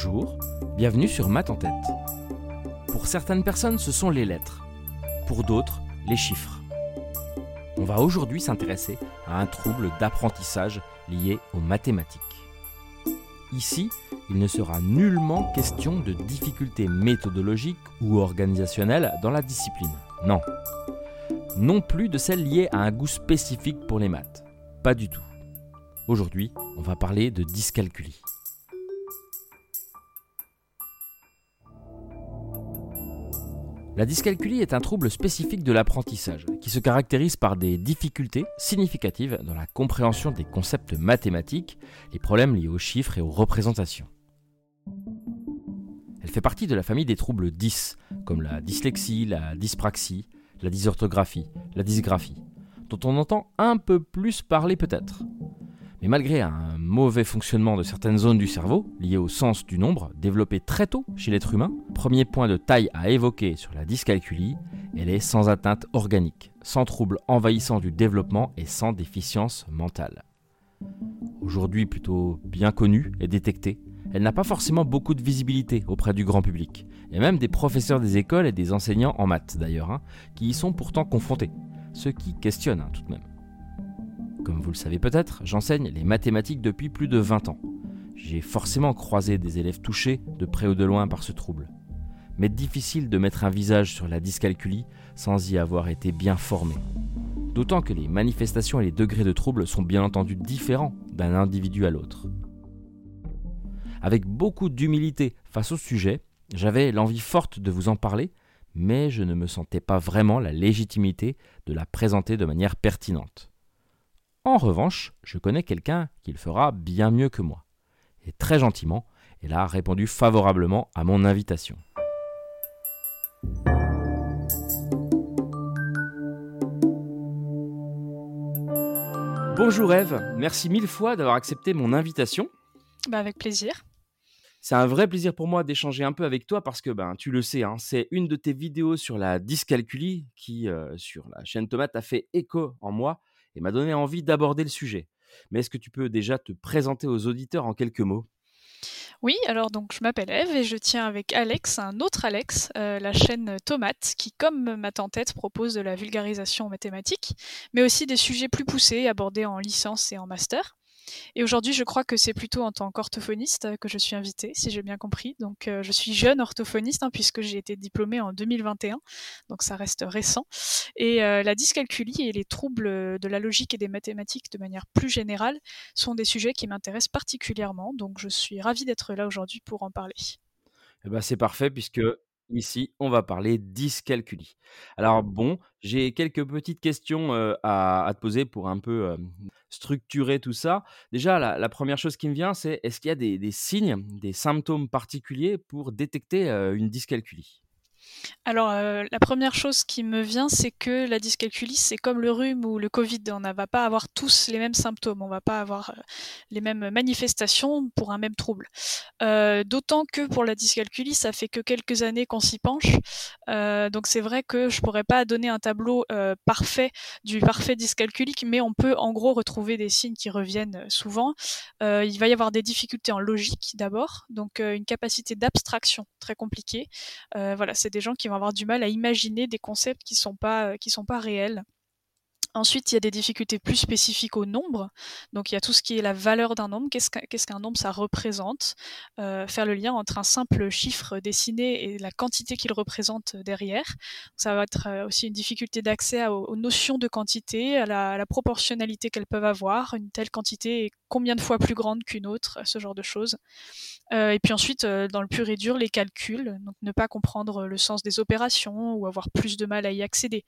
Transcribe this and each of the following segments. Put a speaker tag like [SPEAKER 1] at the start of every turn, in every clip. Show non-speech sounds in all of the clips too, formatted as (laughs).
[SPEAKER 1] Bonjour, bienvenue sur Math en tête. Pour certaines personnes, ce sont les lettres. Pour d'autres, les chiffres. On va aujourd'hui s'intéresser à un trouble d'apprentissage lié aux mathématiques. Ici, il ne sera nullement question de difficultés méthodologiques ou organisationnelles dans la discipline. Non. Non plus de celles liées à un goût spécifique pour les maths. Pas du tout. Aujourd'hui, on va parler de dyscalculie. La dyscalculie est un trouble spécifique de l'apprentissage qui se caractérise par des difficultés significatives dans la compréhension des concepts mathématiques, les problèmes liés aux chiffres et aux représentations. Elle fait partie de la famille des troubles 10, comme la dyslexie, la dyspraxie, la dysorthographie, la dysgraphie, dont on entend un peu plus parler peut-être. Mais malgré un mauvais fonctionnement de certaines zones du cerveau, liées au sens du nombre, développé très tôt chez l'être humain, premier point de taille à évoquer sur la dyscalculie, elle est sans atteinte organique, sans trouble envahissant du développement et sans déficience mentale. Aujourd'hui plutôt bien connue et détectée, elle n'a pas forcément beaucoup de visibilité auprès du grand public, et même des professeurs des écoles et des enseignants en maths d'ailleurs, hein, qui y sont pourtant confrontés, ce qui questionne hein, tout de même. Comme vous le savez peut-être, j'enseigne les mathématiques depuis plus de 20 ans. J'ai forcément croisé des élèves touchés de près ou de loin par ce trouble. Mais difficile de mettre un visage sur la dyscalculie sans y avoir été bien formé. D'autant que les manifestations et les degrés de trouble sont bien entendu différents d'un individu à l'autre. Avec beaucoup d'humilité face au sujet, j'avais l'envie forte de vous en parler, mais je ne me sentais pas vraiment la légitimité de la présenter de manière pertinente. En revanche, je connais quelqu'un qui le fera bien mieux que moi. Et très gentiment, elle a répondu favorablement à mon invitation. Bonjour Eve, merci mille fois d'avoir accepté mon invitation.
[SPEAKER 2] Bah avec plaisir.
[SPEAKER 1] C'est un vrai plaisir pour moi d'échanger un peu avec toi parce que ben, tu le sais, hein, c'est une de tes vidéos sur la dyscalculie qui, euh, sur la chaîne Tomate, a fait écho en moi et m'a donné envie d'aborder le sujet. Mais est-ce que tu peux déjà te présenter aux auditeurs en quelques mots?
[SPEAKER 2] Oui, alors donc je m'appelle Eve et je tiens avec Alex, un autre Alex, euh, la chaîne Tomate, qui comme ma tête propose de la vulgarisation mathématique, mais aussi des sujets plus poussés abordés en licence et en master. Et aujourd'hui, je crois que c'est plutôt en tant qu'orthophoniste que je suis invitée, si j'ai bien compris. Donc, euh, je suis jeune orthophoniste hein, puisque j'ai été diplômée en 2021, donc ça reste récent. Et euh, la dyscalculie et les troubles de la logique et des mathématiques de manière plus générale sont des sujets qui m'intéressent particulièrement. Donc, je suis ravie d'être là aujourd'hui pour en parler.
[SPEAKER 1] Eh ben, c'est parfait puisque Ici, on va parler dyscalculie. Alors bon, j'ai quelques petites questions à, te poser pour un peu structurer tout ça. Déjà, la, première chose qui me vient, c'est est-ce qu'il y a des, signes, des symptômes particuliers pour détecter une dyscalculie?
[SPEAKER 2] Alors, euh, la première chose qui me vient, c'est que la dyscalculie, c'est comme le rhume ou le Covid. On ne va pas avoir tous les mêmes symptômes, on ne va pas avoir euh, les mêmes manifestations pour un même trouble. Euh, d'autant que pour la dyscalculie, ça fait que quelques années qu'on s'y penche. donc c'est vrai que je pourrais pas donner un tableau parfait du parfait dyscalculique, mais on peut en gros retrouver des signes qui reviennent souvent. il va y avoir des difficultés en logique d'abord, donc une capacité d'abstraction très compliquée. voilà, c'est des gens qui vont avoir du mal à imaginer des concepts qui sont pas, euh, qui sont pas réels. Ensuite, il y a des difficultés plus spécifiques au nombre. Donc, il y a tout ce qui est la valeur d'un nombre. Qu'est-ce qu'un nombre ça représente? Euh, Faire le lien entre un simple chiffre dessiné et la quantité qu'il représente derrière. Ça va être euh, aussi une difficulté d'accès aux, notions de quantité, à la, à la proportionnalité qu'elles peuvent avoir. Une telle quantité est combien de fois plus grande qu'une autre, ce genre de choses. Euh, et puis ensuite, euh, dans le pur et dur, les calculs, donc ne pas comprendre le sens des opérations ou avoir plus de mal à y accéder.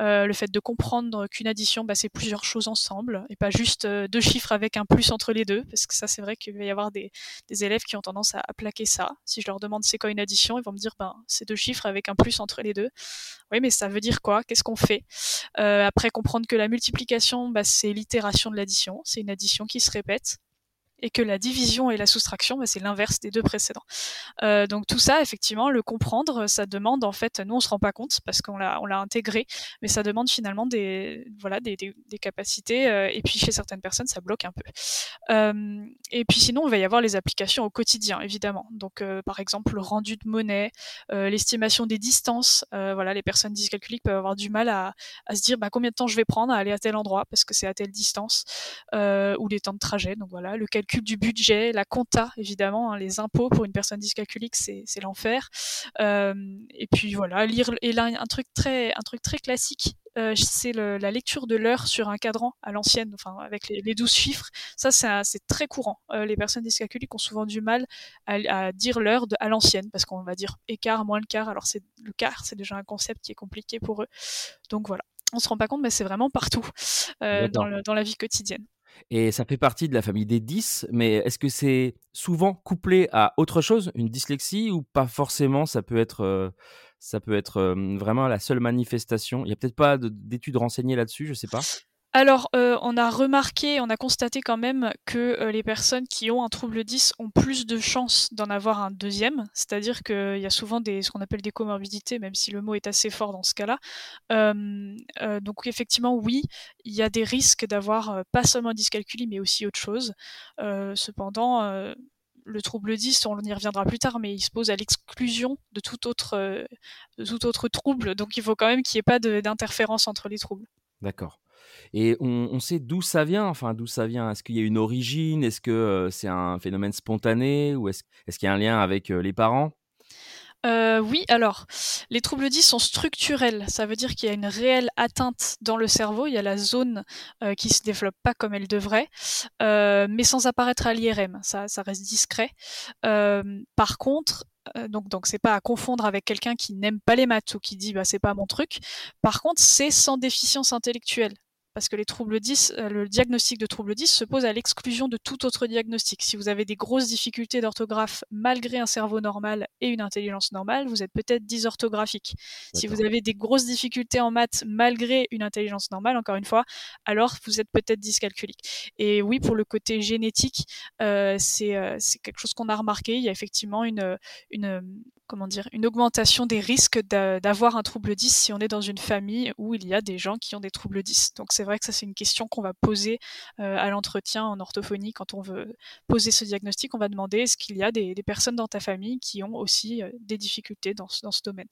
[SPEAKER 2] Euh, le fait de comprendre qu'une addition, bah, c'est plusieurs choses ensemble et pas juste deux chiffres avec un plus entre les deux, parce que ça, c'est vrai qu'il va y avoir des, élèves qui ont tendance à, plaquer ça. Si je leur demande c'est quoi une addition, ils vont me dire ben c'est deux chiffres avec un plus entre les deux. Oui, mais ça veut dire quoi? Qu'est-ce qu'on fait? Après, comprendre que la multiplication, bah, c'est l'itération de l'addition, c'est une addition qui se snippets et que la division et la soustraction, bah, c'est l'inverse des deux précédents. Euh, donc tout ça, effectivement, le comprendre, ça demande en fait, nous on se rend pas compte parce qu'on l'a intégré, mais ça demande finalement des voilà des, capacités euh, et puis chez certaines personnes ça bloque un peu. Euh, et puis sinon, il va y avoir les applications au quotidien évidemment. Donc par exemple le rendu de monnaie, l'estimation des distances. voilà, les personnes dyscalculiques peuvent avoir du mal à, se dire bah, combien de temps je vais prendre à aller à tel endroit parce que c'est à telle distance ou les temps de trajet. Donc voilà, calcul du budget, la compta évidemment, hein, les impôts pour une personne dyscalculique, c'est l'enfer. Euh, et puis voilà, lire et là un truc très un truc très classique, euh, c'est la lecture de l'heure sur un cadran à l'ancienne, enfin avec les, les 12 chiffres. Ça c'est très courant. Euh, les personnes dyscalculiques ont souvent du mal à, à dire l'heure à l'ancienne parce qu'on va dire écart moins le quart. Alors c'est le quart, c'est déjà un concept qui est compliqué pour eux. Donc voilà on se rend pas compte, mais c'est vraiment partout euh, dans, le, dans, la vie quotidienne.
[SPEAKER 1] Et ça fait partie de la famille des 10, mais est-ce que c'est souvent couplé à autre chose, une dyslexie, ou pas forcément Ça peut être, euh, ça peut être euh, vraiment la seule manifestation? Il n'y a peut-être pas d'études renseignées là-dessus, je ne sais pas.
[SPEAKER 2] Alors, euh, on a remarqué, on a constaté quand même que euh, les personnes qui ont un trouble 10 ont plus de chances d'en avoir un deuxième, c'est-à-dire qu'il y a souvent des, ce qu'on appelle des comorbidités, même si le mot est assez fort dans ce cas-là. Euh, donc effectivement, oui, il y a des risques d'avoir pas seulement dyscalculie, mais aussi autre chose. cependant, le trouble 10, on y reviendra plus tard, mais il se pose à l'exclusion de tout autre, de tout autre trouble, donc il faut quand même qu'il n'y ait pas d'interférence entre les troubles.
[SPEAKER 1] D'accord. Et on, sait d'où ça vient, enfin d'où ça vient. Est-ce qu'il y a une origine? Est-ce que euh, c'est un phénomène spontané? Ou est-ce est qu'il y a un lien avec euh, les parents?
[SPEAKER 2] Euh, oui, alors, les troubles 10 sont structurels. Ça veut dire qu'il y a une réelle atteinte dans le cerveau. Il y a la zone euh, qui se développe pas comme elle devrait, mais sans apparaître à l'IRM. Ça, reste discret. Par contre, donc donc c'est pas à confondre avec quelqu'un qui n'aime pas les maths ou qui dit bah c'est pas mon truc. Par contre, c'est sans déficience intellectuelle parce que les troubles 10, euh, le diagnostic de trouble 10 se pose à l'exclusion de tout autre diagnostic. Si vous avez des grosses difficultés d'orthographe malgré un cerveau normal et une intelligence normale, vous êtes peut-être dysorthographique. Si vous avez des grosses difficultés en maths malgré une intelligence normale, encore une fois, alors vous êtes peut-être dyscalculique. Et oui, pour le côté génétique, euh, c'est euh, quelque chose qu'on a remarqué. Il y a effectivement une, une comment dire, une augmentation des risques d'avoir un trouble 10 si on est dans une famille où il y a des gens qui ont des troubles 10. Donc c'est vrai que ça c'est une question qu'on va poser euh, à l'entretien en orthophonie quand on veut poser ce diagnostic. On va demander est-ce qu'il y a des, personnes dans ta famille qui ont aussi euh, des difficultés dans ce domaine?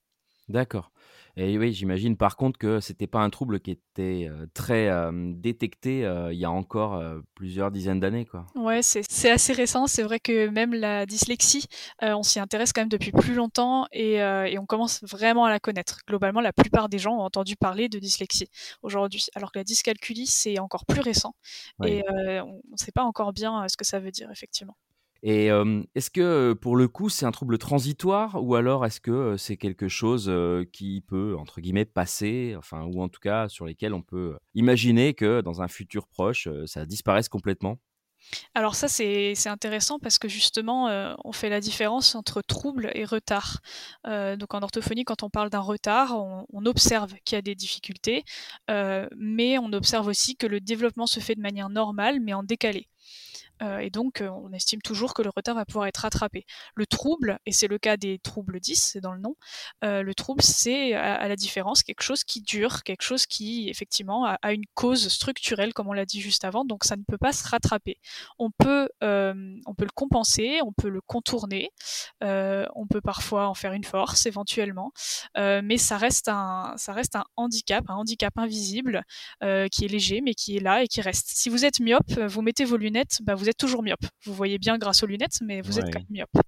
[SPEAKER 1] D'accord. Et oui, j'imagine par contre que c'était pas un trouble qui était euh, très euh, détecté euh, il y a encore euh, plusieurs dizaines d'années, quoi.
[SPEAKER 2] Ouais, c'est c'est assez récent. C'est vrai que même la dyslexie, euh, on s'y intéresse quand même depuis plus longtemps et, euh, et on commence vraiment à la connaître. Globalement, la plupart des gens ont entendu parler de dyslexie aujourd'hui, alors que la dyscalculie, c'est encore plus récent
[SPEAKER 1] Oui.
[SPEAKER 2] et on ne sait pas encore bien ce que ça veut dire, effectivement.
[SPEAKER 1] Et est-ce que pour le coup c'est un trouble transitoire ou alors est-ce que c'est quelque chose qui peut entre guillemets passer, enfin ou en tout cas sur lesquels on peut imaginer que dans un futur proche ça disparaisse complètement?
[SPEAKER 2] Alors ça c'est intéressant parce que justement on fait la différence entre trouble et retard. Donc en orthophonie quand on parle d'un retard, on, observe qu'il y a des difficultés, mais on observe aussi que le développement se fait de manière normale mais en décalé. Euh, et donc, euh, on estime toujours que le retard va pouvoir être rattrapé. Le trouble, et c'est le cas des troubles 10, c'est dans le nom, euh, le trouble, c'est à, la différence quelque chose qui dure, quelque chose qui, effectivement, a, une cause structurelle, comme on l'a dit juste avant, donc ça ne peut pas se rattraper. On peut, on peut le compenser, on peut le contourner, on peut parfois en faire une force, éventuellement, mais ça reste, un, ça reste un handicap, un handicap invisible, qui est léger, mais qui est là et qui reste. Si vous êtes myope, vous mettez vos lunettes, bah, vous êtes toujours myope. Vous voyez bien grâce aux lunettes, mais vous ouais. êtes quand même myope.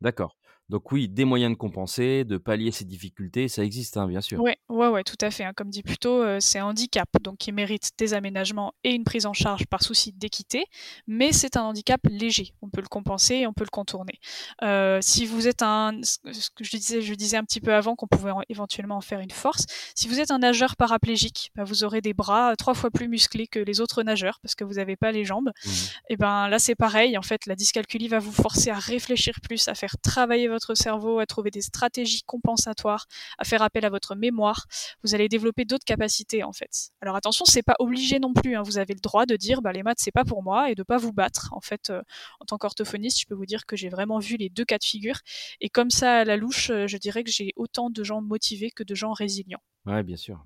[SPEAKER 1] D'accord. Donc oui, des moyens de compenser, de pallier ces difficultés, ça existe, hein, bien sûr.
[SPEAKER 2] Oui, ouais, ouais, tout à fait. Hein. Comme dit plus tôt, euh, c'est un handicap, donc qui mérite des aménagements et une prise en charge par souci d'équité, mais c'est un handicap léger. On peut le compenser et on peut le contourner. Euh, si vous êtes un, ce que je disais, je disais un petit peu avant qu'on pouvait en, éventuellement en faire une force. Si vous êtes un nageur paraplégique, bah, vous aurez des bras trois fois plus musclés que les autres nageurs parce que vous n'avez pas les jambes. Mmh. Et ben là, c'est pareil. En fait, la dyscalculie va vous forcer à réfléchir plus, à faire travailler votre votre cerveau, à trouver des stratégies compensatoires, à faire appel à votre mémoire. Vous allez développer d'autres capacités en fait. Alors attention, c'est pas obligé non plus. Hein. Vous avez le droit de dire bah, les maths c'est pas pour moi et de pas vous battre. En fait, euh, en tant qu'orthophoniste, je peux vous dire que j'ai vraiment vu les deux cas de figure et comme ça à la louche, euh, je dirais que j'ai autant de gens motivés que de gens résilients.
[SPEAKER 1] Ouais, bien sûr.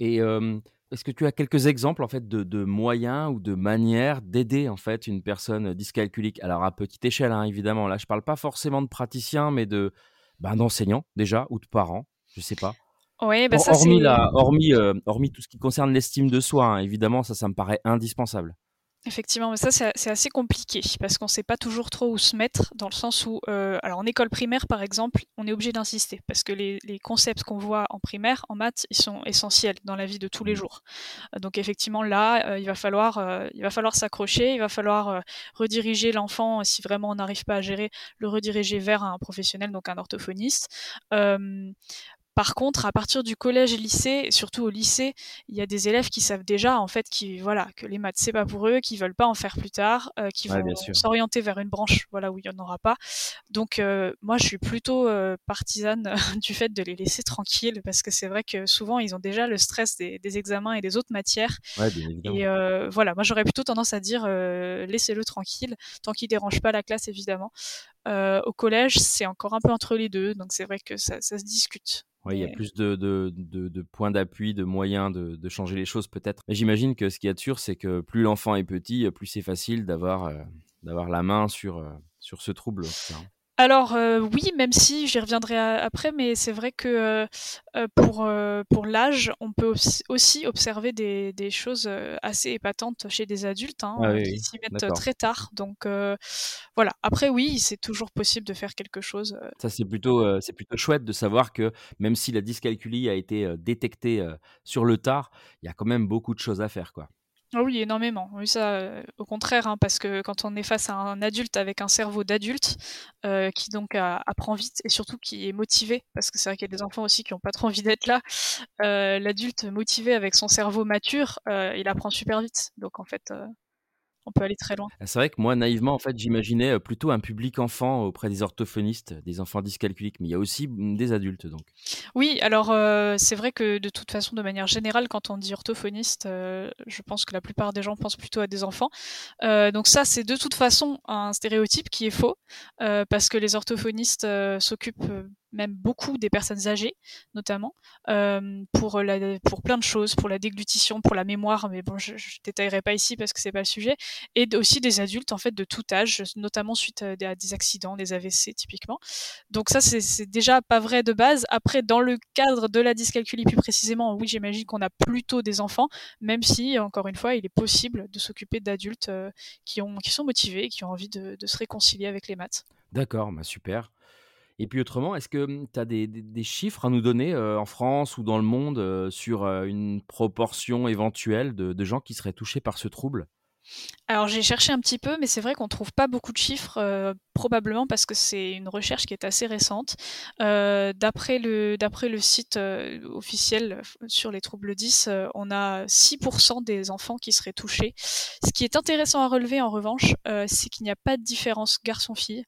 [SPEAKER 1] Et est-ce que tu as quelques exemples en fait de, moyens ou de manières d'aider en fait une personne dyscalculique? Alors à petite échelle, hein, évidemment. Là, je parle pas forcément de praticiens, mais de ben, d'enseignants déjà ou de parents. Je sais pas.
[SPEAKER 2] Oui, bah ça,
[SPEAKER 1] hormis, hormis, hormis tout ce qui concerne l'estime de soi, hein, évidemment, ça, ça me paraît indispensable.
[SPEAKER 2] Effectivement, mais ça c'est assez compliqué parce qu'on ne sait pas toujours trop où se mettre dans le sens où, euh, alors en école primaire par exemple, on est obligé d'insister parce que les, concepts qu'on voit en primaire, en maths, ils sont essentiels dans la vie de tous les mmh. jours. Donc effectivement là, euh, il va falloir, euh, il va falloir s'accrocher, il va falloir rediriger l'enfant si vraiment on n'arrive pas à gérer, le rediriger vers un professionnel, donc un orthophoniste. Par contre, à partir du collège et lycée, surtout au lycée, il y a des élèves qui savent déjà en fait qui voilà que les maths c'est pas pour eux, qui veulent pas en faire plus tard, euh, qui vont s'orienter vers une branche voilà où il y en aura pas. Donc euh, moi je suis plutôt euh, partisane (laughs) du fait de les laisser tranquilles parce que c'est vrai que souvent ils ont déjà le stress des, examens et des autres matières. et voilà, moi j'aurais plutôt tendance à dire laissez-le tranquille tant qu'il dérange pas la classe évidemment. Au collège, c'est encore un peu entre les deux, donc c'est vrai que ça se discute.
[SPEAKER 1] Oui, il y a plus de, de, de, points d'appui, de moyens de, changer les choses peut-être. J'imagine que ce qu'il y a de sûr, c'est que plus l'enfant est petit, plus c'est facile d'avoir euh, la main sur, euh, sur ce trouble.
[SPEAKER 2] Alors euh, oui, même si j'y reviendrai après, mais c'est vrai que euh, euh, pour, pour l'âge, on peut aussi observer des, des choses assez épatantes chez des adultes hein, ah qui s'y mettent très tard. Donc voilà. Après oui, c'est toujours possible de faire quelque chose.
[SPEAKER 1] Ça c'est plutôt c'est plutôt chouette de savoir que même si la dyscalculie a été détectée sur le tard, il y a quand même beaucoup de choses à faire quoi.
[SPEAKER 2] Ah oui, énormément. Oui, ça, euh, au contraire, hein, parce que quand on est face à un adulte avec un cerveau d'adulte, euh, qui donc apprend vite et surtout qui est motivé, parce que c'est vrai qu'il y a des enfants aussi qui n'ont pas trop envie d'être là, euh, l'adulte motivé avec son cerveau mature, il apprend super vite. Donc en fait, on peut aller très loin.
[SPEAKER 1] C'est vrai que moi, naïvement, en fait, j'imaginais euh, plutôt un public enfant auprès des orthophonistes, des enfants dyscalculiques, mais il y a aussi mmh, des adultes, donc.
[SPEAKER 2] Oui, alors euh, c'est vrai que de toute façon, de manière générale, quand on dit orthophoniste, euh, je pense que la plupart des gens pensent plutôt à des enfants. donc ça, c'est de toute façon un stéréotype qui est faux, parce que les orthophonistes s'occupent même beaucoup des personnes âgées, notamment, euh, pour, la, pour plein de choses, pour la déglutition, pour la mémoire, mais bon, je ne détaillerai pas ici parce que c'est pas le sujet, et aussi des adultes, en fait, de tout âge, notamment suite à des accidents, des AVC, typiquement. Donc ça, c'est déjà pas vrai de base. Après, dans le cadre de la dyscalculie, plus précisément, oui, j'imagine qu'on a plutôt des enfants, même si, encore une fois, il est possible de s'occuper d'adultes euh, qui, qui sont motivés, qui ont envie de, de se réconcilier avec les maths.
[SPEAKER 1] D'accord, bah super. Et puis autrement, est-ce que mmh, tu as des, chiffres à nous donner en France ou dans le monde sur une proportion éventuelle de, gens qui seraient touchés par ce trouble?
[SPEAKER 2] Alors j'ai cherché un petit peu, mais c'est vrai qu'on ne trouve pas beaucoup de chiffres, probablement parce que c'est une recherche qui est assez récente. d'après le, site officiel sur les troubles 10, on a 6% des enfants qui seraient touchés. Ce qui est intéressant à relever en revanche, c'est qu'il n'y a pas de différence garçon-fille,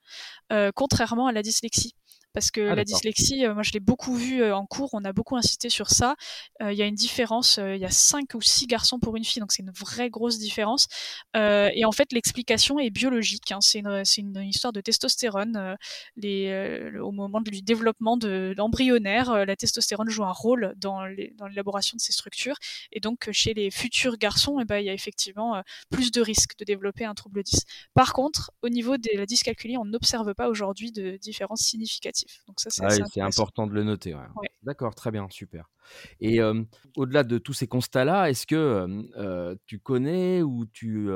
[SPEAKER 2] contrairement à la dyslexie parce que ah, la dyslexie, euh, moi je l'ai beaucoup vu euh, en cours, on a beaucoup insisté sur ça. Euh, il y a une différence, il y a 5 ou 6 garçons pour une fille, donc c'est une vraie grosse différence. et en fait, l'explication est biologique. Hein. c'est une, une, histoire de testostérone. les, au moment du développement de l'embryonnaire, la testostérone joue un rôle dans l'élaboration de ces structures. Et donc, chez les futurs garçons, eh ben, il y a effectivement plus de risques de développer un trouble 10. Par contre, au niveau de la dyscalculie, on n'observe pas aujourd'hui de différence significative. Donc ça, c'est
[SPEAKER 1] ah important de le noter. D'accord, très bien, super. Et au-delà de tous ces constats-là, est-ce que tu connais ou tu,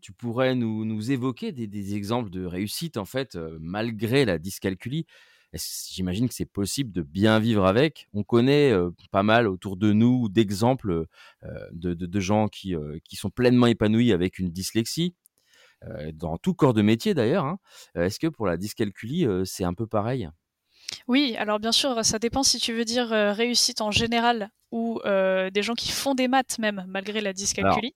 [SPEAKER 1] tu pourrais nous, nous évoquer des, des, exemples de réussite en fait, malgré la dyscalculie? J'imagine que c'est possible de bien vivre avec. On connaît pas mal autour de nous d'exemples de, de, de, gens qui, qui sont pleinement épanouis avec une dyslexie. dans tout corps de métier d'ailleurs. Hein. Est-ce que pour la dyscalculie, c'est un peu pareil?
[SPEAKER 2] Oui, alors bien sûr, ça dépend si tu veux dire réussite en général ou euh, des gens qui font des maths même malgré la dyscalculie.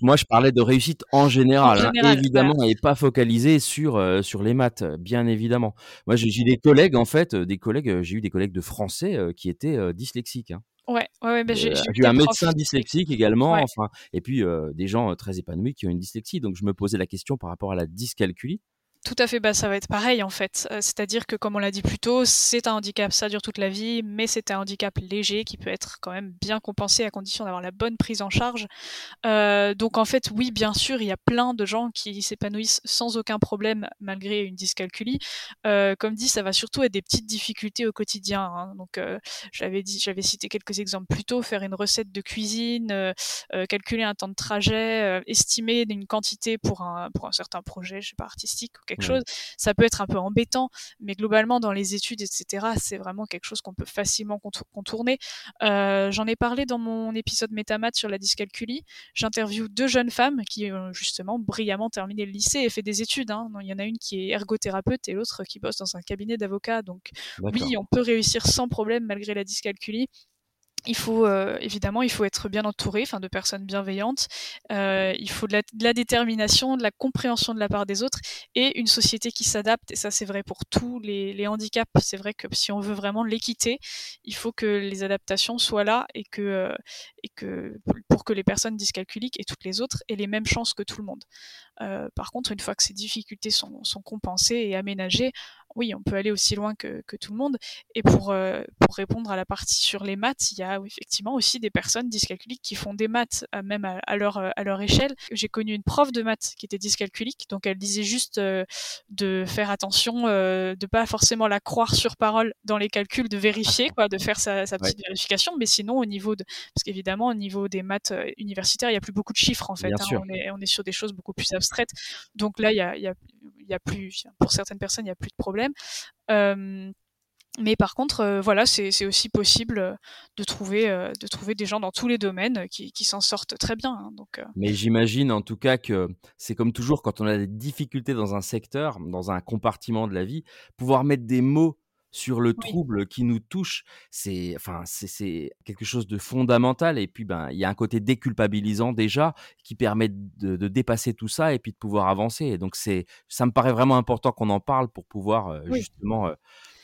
[SPEAKER 1] moi, je parlais de réussite en général, hein, évidemment, et pas focalisé sur euh, sur les maths, bien évidemment. Moi, j'ai des collègues en fait, des collègues, j'ai eu des collègues de français qui étaient dyslexiques. Hein.
[SPEAKER 2] Ouais, ouais,
[SPEAKER 1] bah, j'ai eu un médecin dyslexique également, enfin, et puis des gens très épanouis qui ont une dyslexie. Donc je me posais la question par rapport à la dyscalculie.
[SPEAKER 2] Tout à fait, bah, ça va être pareil en fait. Euh, c'est-à-dire que comme on l'a dit plus tôt, c'est un handicap, ça dure toute la vie, mais c'est un handicap léger qui peut être quand même bien compensé à condition d'avoir la bonne prise en charge. Euh, donc en fait, oui, bien sûr, il y a plein de gens qui s'épanouissent sans aucun problème malgré une dyscalculie. Euh, comme dit, ça va surtout être des petites difficultés au quotidien. Hein. Donc j'avais j'avais cité quelques exemples plus tôt, faire une recette de cuisine, calculer un temps de trajet, estimer une quantité pour un pour un certain projet, je sais pas artistique quelque chose. Ça peut être un peu embêtant, mais globalement dans les études, etc., c'est vraiment quelque chose qu'on peut facilement contourner. Euh, j'en ai parlé dans mon épisode Métamath sur la dyscalculie. J'interviewe deux jeunes femmes qui ont justement brillamment terminé le lycée et fait des études. Hein. Il y en a une qui est ergothérapeute et l'autre qui bosse dans un cabinet d'avocats. Donc oui, on peut réussir sans problème malgré la dyscalculie il faut euh, évidemment il faut être bien entouré, enfin de personnes bienveillantes. Euh, il faut de la, détermination, de la compréhension de la part des autres et une société qui s'adapte. Et ça c'est vrai pour tous les, handicaps. C'est vrai que si on veut vraiment l'équité, il faut que les adaptations soient là et que euh, et que pour que les personnes dyscalculiques et toutes les autres aient les mêmes chances que tout le monde. par contre, une fois que ces difficultés sont, sont compensées et aménagées, oui, on peut aller aussi loin que, tout le monde. Et pour, euh, pour répondre à la partie sur les maths, il y a effectivement aussi des personnes dyscalculiques qui font des maths euh, même à, leur, euh, à leur échelle. J'ai connu une prof de maths qui était dyscalculique, donc elle disait juste de faire attention, de de pas forcément la croire sur parole dans les calculs, de vérifier, quoi, de faire sa, petite vérification. Mais sinon, au niveau de, parce qu'évidemment, au niveau des maths universitaires, il y a plus beaucoup de chiffres en fait. Hein. on, est, on est sur des choses beaucoup plus abstraites. Donc là, il y a, il y a, il y a plus, pour certaines personnes, il n'y a plus de problème. Euh, mais par contre, euh, voilà, c'est aussi possible euh, de trouver, de trouver des gens dans tous les domaines qui, s'en sortent très bien. Hein, donc,
[SPEAKER 1] Mais j'imagine en tout cas que c'est comme toujours quand on a des difficultés dans un secteur, dans un compartiment de la vie, pouvoir mettre des mots sur le trouble qui nous touche, c'est enfin c'est quelque chose de fondamental et puis ben il y a un côté déculpabilisant déjà qui permet de, dépasser tout ça et puis de pouvoir avancer. Et donc c'est ça me paraît vraiment important qu'on en parle pour pouvoir justement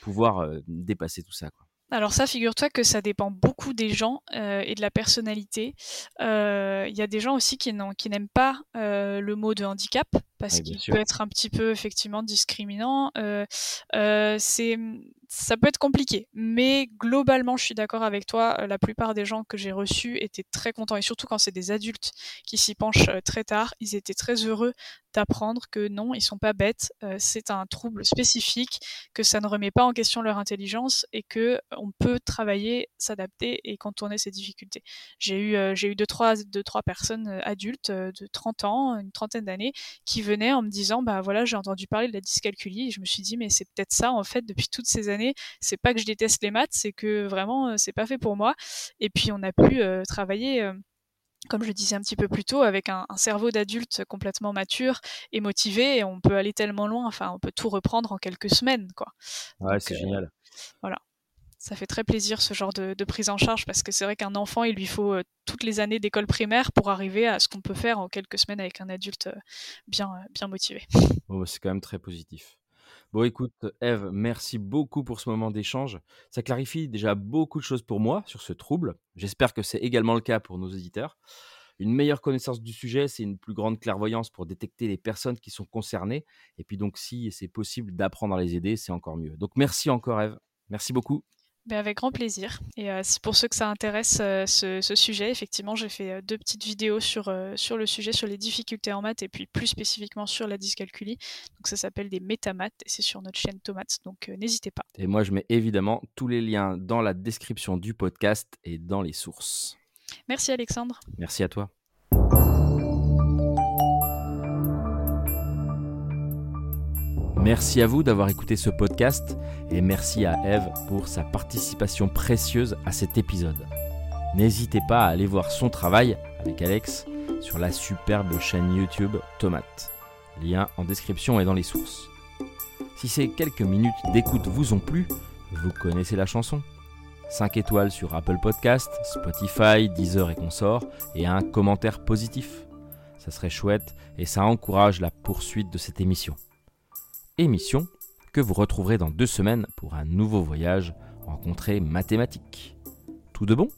[SPEAKER 1] pouvoir dépasser tout ça quoi.
[SPEAKER 2] Alors ça, figure-toi que ça dépend beaucoup des gens euh, et de la personnalité. Il euh, y a des gens aussi qui n'aiment pas euh, le mot de handicap parce qu'il peut être un petit peu effectivement discriminant. c'est ça peut être compliqué, mais globalement, je suis d'accord avec toi. La plupart des gens que j'ai reçus étaient très contents, et surtout quand c'est des adultes qui s'y penchent très tard, ils étaient très heureux d'apprendre que non, ils sont pas bêtes, euh, c'est un trouble spécifique, que ça ne remet pas en question leur intelligence et que euh, on peut travailler, s'adapter et contourner ces difficultés. J'ai eu euh, j'ai eu deux trois deux trois personnes adultes de 30 ans, une trentaine d'années qui venaient en me disant bah voilà, j'ai entendu parler de la dyscalculie et je me suis dit mais c'est peut-être ça en fait depuis toutes ces années, c'est pas que je déteste les maths, c'est que vraiment c'est pas fait pour moi et puis on a pu travailler comme je le disais un petit peu plus tôt, avec un, cerveau d'adulte complètement mature et motivé, et on peut aller tellement loin, enfin, on peut tout reprendre en quelques semaines, quoi.
[SPEAKER 1] Ouais, c'est euh, génial.
[SPEAKER 2] Voilà. Ça fait très plaisir ce genre de, prise en charge parce que c'est vrai qu'un enfant, il lui faut euh, toutes les années d'école primaire pour arriver à ce qu'on peut faire en quelques semaines avec un adulte euh, bien, bien motivé.
[SPEAKER 1] Bah, c'est quand même très positif. Bon, écoute, Eve, merci beaucoup pour ce moment d'échange. Ça clarifie déjà beaucoup de choses pour moi sur ce trouble. J'espère que c'est également le cas pour nos auditeurs. Une meilleure connaissance du sujet, c'est une plus grande clairvoyance pour détecter les personnes qui sont concernées. Et puis donc, si c'est possible d'apprendre à les aider, c'est encore mieux. Donc, merci encore, Eve. Merci beaucoup.
[SPEAKER 2] Ben, avec grand plaisir. Et euh, pour ceux que ça intéresse euh, ce, sujet, effectivement, j'ai fait euh, deux petites vidéos sur, sur le sujet, sur les difficultés en maths et puis plus spécifiquement sur la dyscalculie. Donc ça s'appelle des métamaths et c'est sur notre chaîne Tomates. Donc n'hésitez pas.
[SPEAKER 1] Et moi, je mets évidemment tous les liens dans la description du podcast et dans les sources.
[SPEAKER 2] Merci Alexandre.
[SPEAKER 1] Merci à toi. Merci à vous d'avoir écouté ce podcast et merci à Eve pour sa participation précieuse à cet épisode. N'hésitez pas à aller voir son travail avec Alex sur la superbe chaîne YouTube Tomate. Lien en description et dans les sources. Si ces quelques minutes d'écoute vous ont plu, vous connaissez la chanson. 5 étoiles sur Apple Podcast, Spotify, Deezer et consorts, et un commentaire positif. Ça serait chouette et ça encourage la poursuite de cette émission. Émission que vous retrouverez dans deux semaines pour un nouveau voyage rencontré mathématique. Tout de bon?